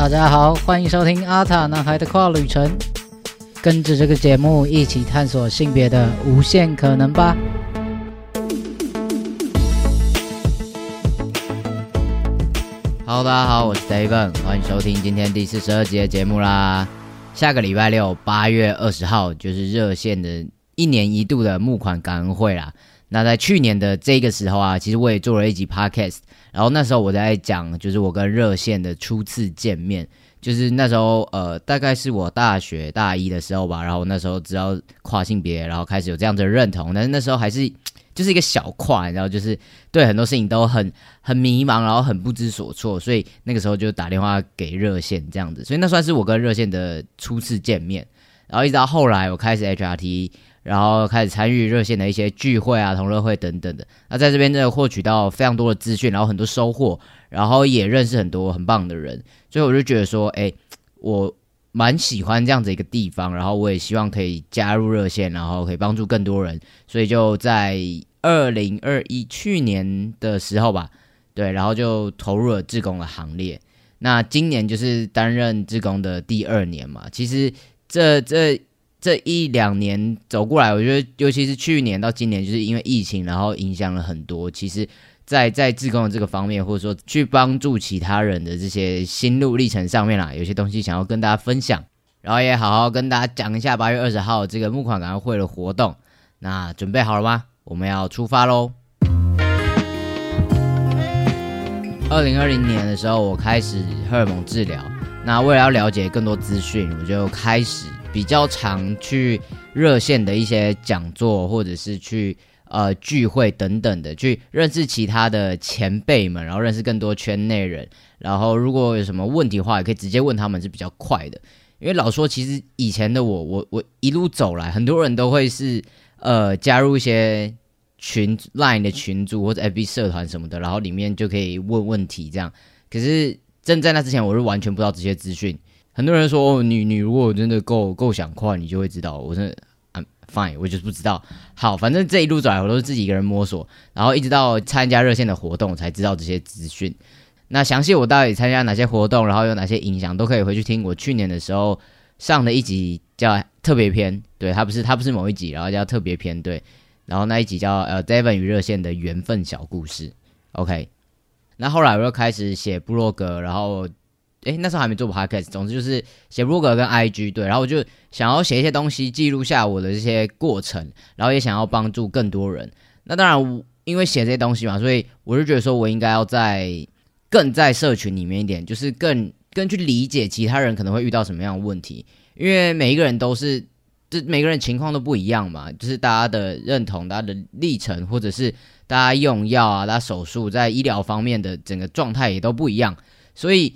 大家好，欢迎收听阿塔男孩的跨旅程，跟着这个节目一起探索性别的无限可能吧。Hello，大家好，我是 David，欢迎收听今天第四十二集的节目啦。下个礼拜六，八月二十号，就是热线的一年一度的募款感恩会啦。那在去年的这个时候啊，其实我也做了一集 Podcast，然后那时候我在讲，就是我跟热线的初次见面，就是那时候呃，大概是我大学大一的时候吧，然后那时候知道跨性别，然后开始有这样的认同，但是那时候还是就是一个小跨，然后就是对很多事情都很很迷茫，然后很不知所措，所以那个时候就打电话给热线这样子，所以那算是我跟热线的初次见面，然后一直到后来我开始 HRT。然后开始参与热线的一些聚会啊、同乐会等等的。那在这边真的获取到非常多的资讯，然后很多收获，然后也认识很多很棒的人。所以我就觉得说，哎，我蛮喜欢这样子一个地方。然后我也希望可以加入热线，然后可以帮助更多人。所以就在二零二一去年的时候吧，对，然后就投入了志工的行列。那今年就是担任志工的第二年嘛。其实这这。这一两年走过来，我觉得尤其是去年到今年，就是因为疫情，然后影响了很多。其实，在在自工的这个方面，或者说去帮助其他人的这些心路历程上面啦，有些东西想要跟大家分享，然后也好好跟大家讲一下八月二十号这个募款感恩会的活动。那准备好了吗？我们要出发喽！二零二零年的时候，我开始荷尔蒙治疗。那为了要了解更多资讯，我就开始。比较常去热线的一些讲座，或者是去呃聚会等等的，去认识其他的前辈们，然后认识更多圈内人。然后如果有什么问题的话，也可以直接问他们，是比较快的。因为老说，其实以前的我，我我一路走来，很多人都会是呃加入一些群 Line 的群组或者 FB 社团什么的，然后里面就可以问问题这样。可是正在那之前，我是完全不知道这些资讯。很多人说，你你如果真的够够想跨，你就会知道。我真的，I'm fine，我就是不知道。好，反正这一路走来，我都是自己一个人摸索，然后一直到参加热线的活动才知道这些资讯。那详细我到底参加哪些活动，然后有哪些影响，都可以回去听我去年的时候上的一集叫特别篇。对，它不是它不是某一集，然后叫特别篇。对，然后那一集叫呃 Devon 与热线的缘分小故事。OK，那后来我又开始写部落格，然后。诶，那时候还没做 podcast，总之就是写 blog 跟 IG 对，然后我就想要写一些东西记录下我的这些过程，然后也想要帮助更多人。那当然，因为写这些东西嘛，所以我就觉得说我应该要在更在社群里面一点，就是更更去理解其他人可能会遇到什么样的问题，因为每一个人都是，这每个人情况都不一样嘛，就是大家的认同、大家的历程，或者是大家用药啊、大家手术在医疗方面的整个状态也都不一样，所以。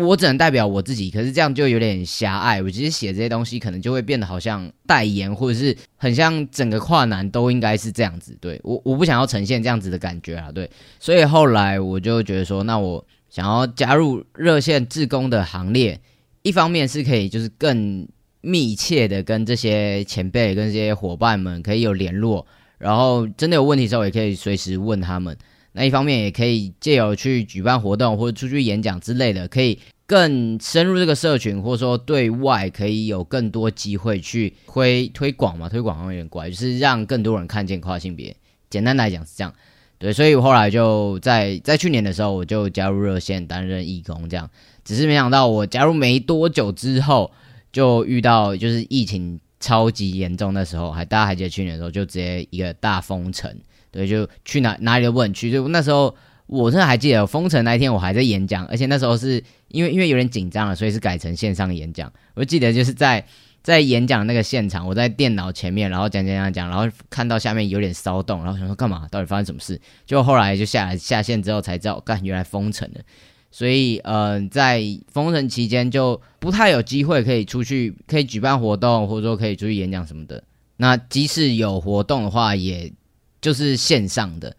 我只能代表我自己，可是这样就有点狭隘。我其实写这些东西，可能就会变得好像代言，或者是很像整个跨男都应该是这样子。对我，我不想要呈现这样子的感觉啊。对，所以后来我就觉得说，那我想要加入热线志工的行列，一方面是可以就是更密切的跟这些前辈、跟这些伙伴们可以有联络，然后真的有问题的时候也可以随时问他们。那一方面也可以借由去举办活动或者出去演讲之类的，可以更深入这个社群，或者说对外可以有更多机会去推推广嘛？推广好像有点怪，就是让更多人看见跨性别。简单来讲是这样，对。所以我后来就在在去年的时候，我就加入热线担任义工，这样。只是没想到我加入没多久之后，就遇到就是疫情超级严重的时候，还大家还记得去年的时候，就直接一个大封城。对，就去哪哪里都不能去。就那时候，我真的还记得封城那一天，我还在演讲，而且那时候是因为因为有点紧张了，所以是改成线上演讲。我记得就是在 在演讲那个现场，我在电脑前面，然后讲讲讲讲，然后看到下面有点骚动，然后想说干嘛？到底发生什么事？就后来就下来下线之后才知道，干原来封城了。所以呃，在封城期间就不太有机会可以出去，可以举办活动，或者说可以出去演讲什么的。那即使有活动的话，也就是线上的，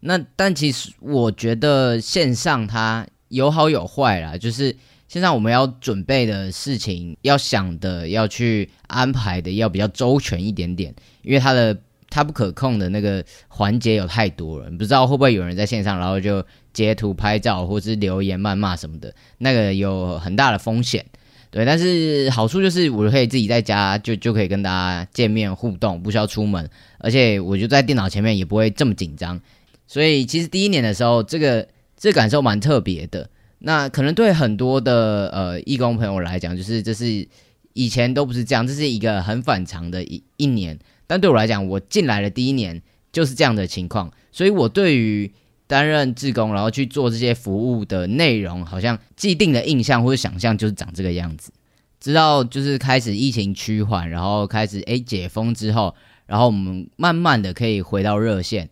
那但其实我觉得线上它有好有坏啦。就是线上我们要准备的事情，要想的，要去安排的，要比较周全一点点，因为它的它不可控的那个环节有太多了，不知道会不会有人在线上，然后就截图拍照或是留言谩骂什么的，那个有很大的风险。对，但是好处就是我可以自己在家就就可以跟大家见面互动，不需要出门，而且我就在电脑前面也不会这么紧张。所以其实第一年的时候，这个这感受蛮特别的。那可能对很多的呃义工朋友来讲，就是这是以前都不是这样，这是一个很反常的一一年。但对我来讲，我进来的第一年就是这样的情况，所以我对于。担任志工，然后去做这些服务的内容，好像既定的印象或者想象就是长这个样子。直到就是开始疫情趋缓，然后开始诶解封之后，然后我们慢慢的可以回到热线，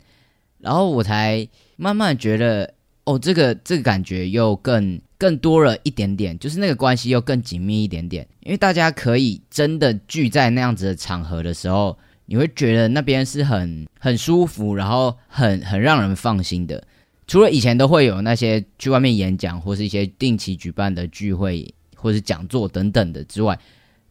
然后我才慢慢觉得哦，这个这个感觉又更更多了一点点，就是那个关系又更紧密一点点，因为大家可以真的聚在那样子的场合的时候。你会觉得那边是很很舒服，然后很很让人放心的。除了以前都会有那些去外面演讲，或是一些定期举办的聚会，或是讲座等等的之外，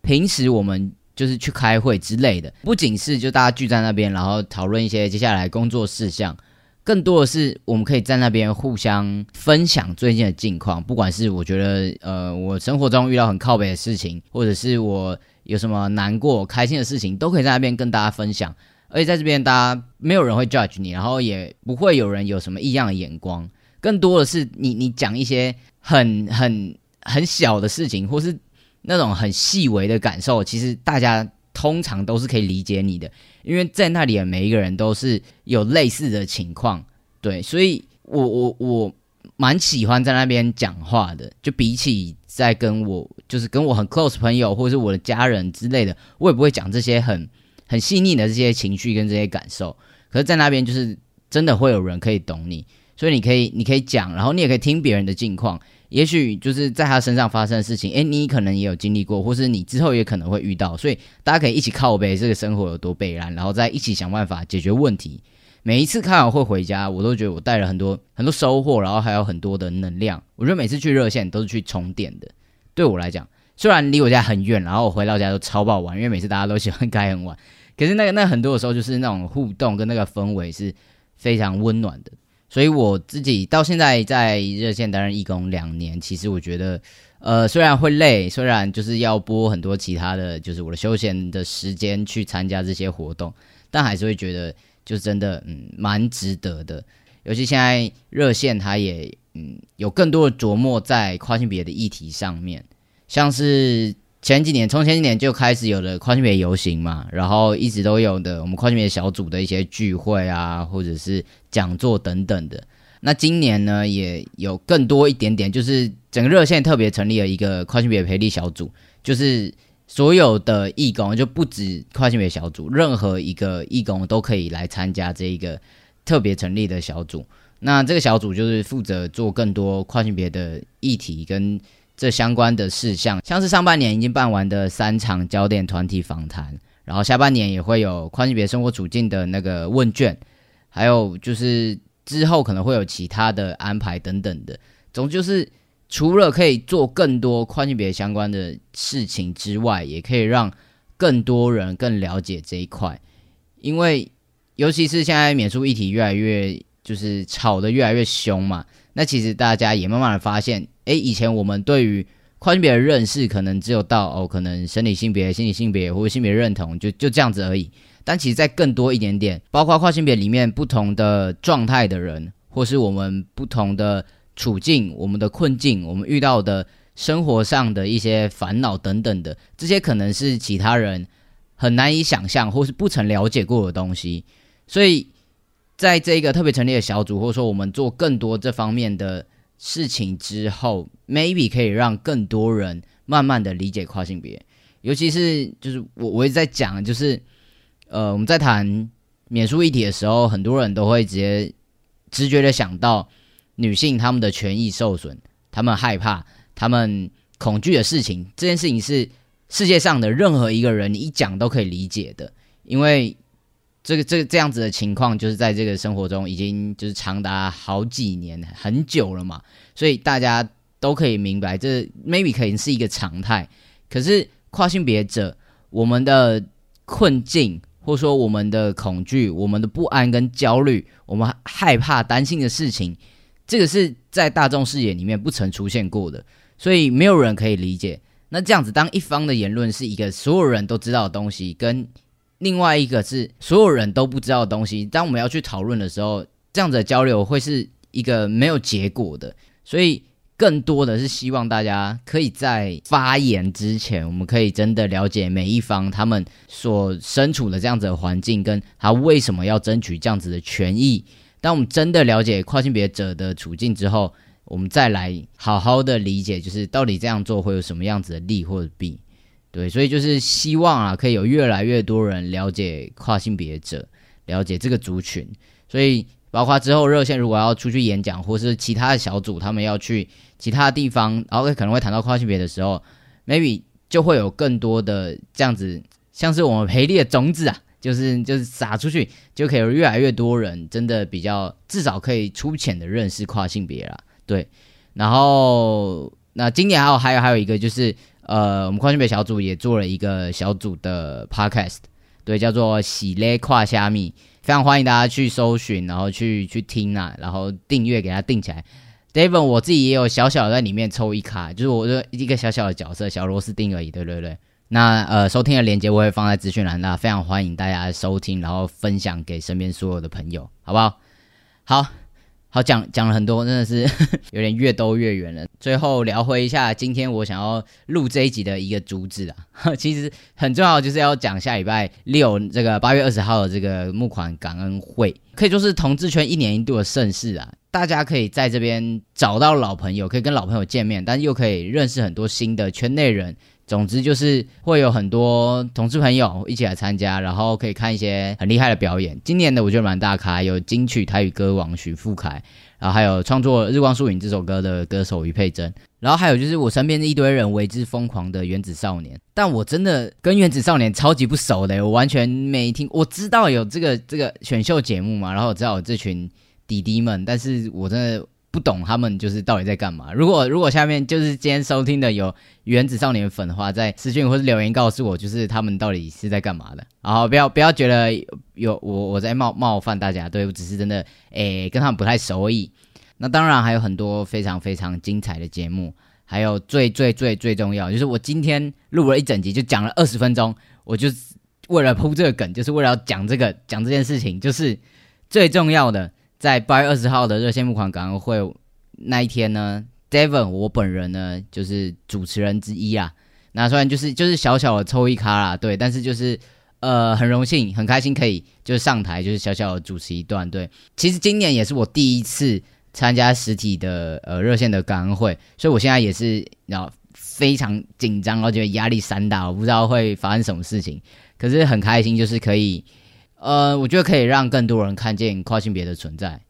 平时我们就是去开会之类的，不仅是就大家聚在那边，然后讨论一些接下来工作事项，更多的是我们可以在那边互相分享最近的近况。不管是我觉得呃我生活中遇到很靠北的事情，或者是我。有什么难过、开心的事情，都可以在那边跟大家分享。而且在这边，大家没有人会 judge 你，然后也不会有人有什么异样的眼光。更多的是你，你讲一些很、很、很小的事情，或是那种很细微的感受，其实大家通常都是可以理解你的，因为在那里的每一个人都是有类似的情况。对，所以我、我、我蛮喜欢在那边讲话的，就比起。在跟我就是跟我很 close 朋友或者是我的家人之类的，我也不会讲这些很很细腻的这些情绪跟这些感受。可是，在那边就是真的会有人可以懂你，所以你可以你可以讲，然后你也可以听别人的近况。也许就是在他身上发生的事情，诶，你可能也有经历过，或是你之后也可能会遇到。所以大家可以一起靠背这个生活有多悲然，然后再一起想办法解决问题。每一次开完会回家，我都觉得我带了很多很多收获，然后还有很多的能量。我觉得每次去热线都是去充电的。对我来讲，虽然离我家很远，然后我回到家都超爆玩，因为每次大家都喜欢开很晚。可是那个那很多的时候，就是那种互动跟那个氛围是非常温暖的。所以我自己到现在在热线担任义工两年，其实我觉得，呃，虽然会累，虽然就是要播很多其他的就是我的休闲的时间去参加这些活动，但还是会觉得。就真的嗯蛮值得的，尤其现在热线它也嗯有更多的琢磨在跨性别的议题上面，像是前几年从前几年就开始有了跨性别游行嘛，然后一直都有的我们跨性别小组的一些聚会啊，或者是讲座等等的。那今年呢也有更多一点点，就是整个热线特别成立了一个跨性别培力小组，就是。所有的义工就不止跨性别小组，任何一个义工都可以来参加这一个特别成立的小组。那这个小组就是负责做更多跨性别的议题跟这相关的事项，像是上半年已经办完的三场焦点团体访谈，然后下半年也会有跨性别生活处境的那个问卷，还有就是之后可能会有其他的安排等等的，总就是。除了可以做更多跨性别相关的事情之外，也可以让更多人更了解这一块。因为尤其是现在免术议题越来越就是吵得越来越凶嘛，那其实大家也慢慢的发现，诶，以前我们对于跨性别的认识可能只有到哦，可能生理性别、心理性别或者性别认同就就这样子而已。但其实在更多一点点，包括跨性别里面不同的状态的人，或是我们不同的。处境、我们的困境、我们遇到的生活上的一些烦恼等等的，这些可能是其他人很难以想象或是不曾了解过的东西。所以，在这一个特别成立的小组，或者说我们做更多这方面的事情之后，maybe 可以让更多人慢慢的理解跨性别。尤其是就是我我一直在讲，就是呃我们在谈免书议题的时候，很多人都会直接直觉的想到。女性她们的权益受损，她们害怕、她们恐惧的事情，这件事情是世界上的任何一个人你一讲都可以理解的，因为这个这个这样子的情况，就是在这个生活中已经就是长达好几年很久了嘛，所以大家都可以明白，这 maybe 可能是一个常态。可是跨性别者，我们的困境、或说我们的恐惧、我们的不安跟焦虑，我们害怕、担心的事情，这个是在大众视野里面不曾出现过的，所以没有人可以理解。那这样子，当一方的言论是一个所有人都知道的东西，跟另外一个是所有人都不知道的东西，当我们要去讨论的时候，这样子的交流会是一个没有结果的。所以，更多的是希望大家可以在发言之前，我们可以真的了解每一方他们所身处的这样子的环境，跟他为什么要争取这样子的权益。当我们真的了解跨性别者的处境之后，我们再来好好的理解，就是到底这样做会有什么样子的利或者弊，对，所以就是希望啊，可以有越来越多人了解跨性别者，了解这个族群，所以包括之后热线如果要出去演讲，或是其他的小组他们要去其他地方，然后可能会谈到跨性别的时候，maybe 就会有更多的这样子，像是我们培力的种子啊，就是就是撒出去，就可以有越来越多人真的比较至少可以粗浅的认识跨性别啦。对，然后那今年还有还有还有一个就是，呃，我们跨性别小组也做了一个小组的 podcast，对，叫做喜勒跨虾米，非常欢迎大家去搜寻，然后去去听啊，然后订阅给他订起来。David，我自己也有小小的在里面抽一卡，就是我的一个小小的角色，小螺丝钉而已，对对对。那呃，收听的链接我会放在资讯栏，那非常欢迎大家收听，然后分享给身边所有的朋友，好不好？好。好讲讲了很多，真的是 有点越兜越远了。最后聊回一下今天我想要录这一集的一个主旨啊，其实很重要，就是要讲下礼拜六这个八月二十号的这个募款感恩会，可以说是同志圈一年一度的盛事啊。大家可以在这边找到老朋友，可以跟老朋友见面，但又可以认识很多新的圈内人。总之就是会有很多同志朋友一起来参加，然后可以看一些很厉害的表演。今年的我觉得蛮大咖，有金曲台语歌王许富凯，啊还有创作《日光树影》这首歌的歌手于佩珍，然后还有就是我身边的一堆人为之疯狂的原子少年。但我真的跟原子少年超级不熟的，我完全没听。我知道有这个这个选秀节目嘛，然后我知道有这群弟弟们，但是我真的。不懂他们就是到底在干嘛。如果如果下面就是今天收听的有原子少年粉的话，在私讯或是留言告诉我，就是他们到底是在干嘛的。然后不要不要觉得有我我在冒冒犯大家，对我只是真的诶跟他们不太熟而已。那当然还有很多非常非常精彩的节目，还有最最最最重要就是我今天录了一整集，就讲了二十分钟，我就为了铺这个梗，就是为了要讲这个讲这件事情，就是最重要的。在八月二十号的热线募款感恩会那一天呢，Devon 我本人呢就是主持人之一啊。那虽然就是就是小小的抽一卡啦，对，但是就是呃很荣幸很开心可以就是上台就是小小的主持一段。对，其实今年也是我第一次参加实体的呃热线的感恩会，所以我现在也是然后非常紧张，然后觉得压力山大，我不知道会发生什么事情，可是很开心就是可以。呃，我觉得可以让更多人看见跨性别的存在。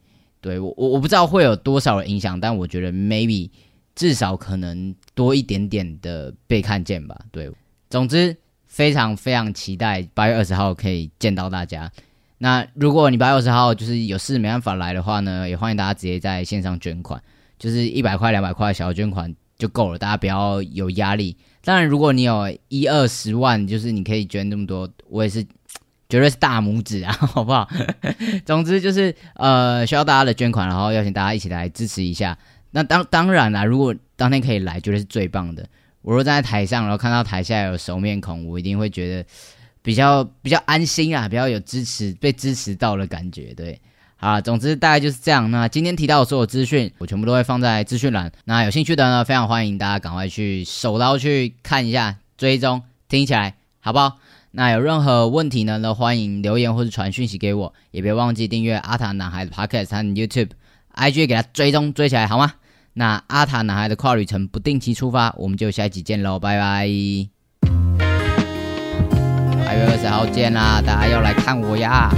对我，我我不知道会有多少影响，但我觉得 maybe 至少可能多一点点的被看见吧。对，总之非常非常期待八月二十号可以见到大家。那如果你八月二十号就是有事没办法来的话呢，也欢迎大家直接在线上捐款，就是一百块、两百块小捐款就够了，大家不要有压力。当然，如果你有一二十万，就是你可以捐这么多，我也是。绝对是大拇指啊，好不好？总之就是呃，需要大家的捐款，然后邀请大家一起来支持一下。那当当然啦，如果当天可以来，绝对是最棒的。我若站在台上，然后看到台下有熟面孔，我一定会觉得比较比较安心啊，比较有支持被支持到的感觉。对，好，总之大概就是这样。那今天提到的所有资讯，我全部都会放在资讯栏。那有兴趣的呢，非常欢迎大家赶快去手刀去看一下，追踪听起来好不好？那有任何问题呢？都欢迎留言或者传讯息给我，也别忘记订阅阿塔男孩的 Podcast 和 YouTube、IG，给他追踪追起来好吗？那阿塔男孩的跨旅程不定期出发，我们就下一期见喽，拜拜！八月二十号见啦，大家要来看我呀！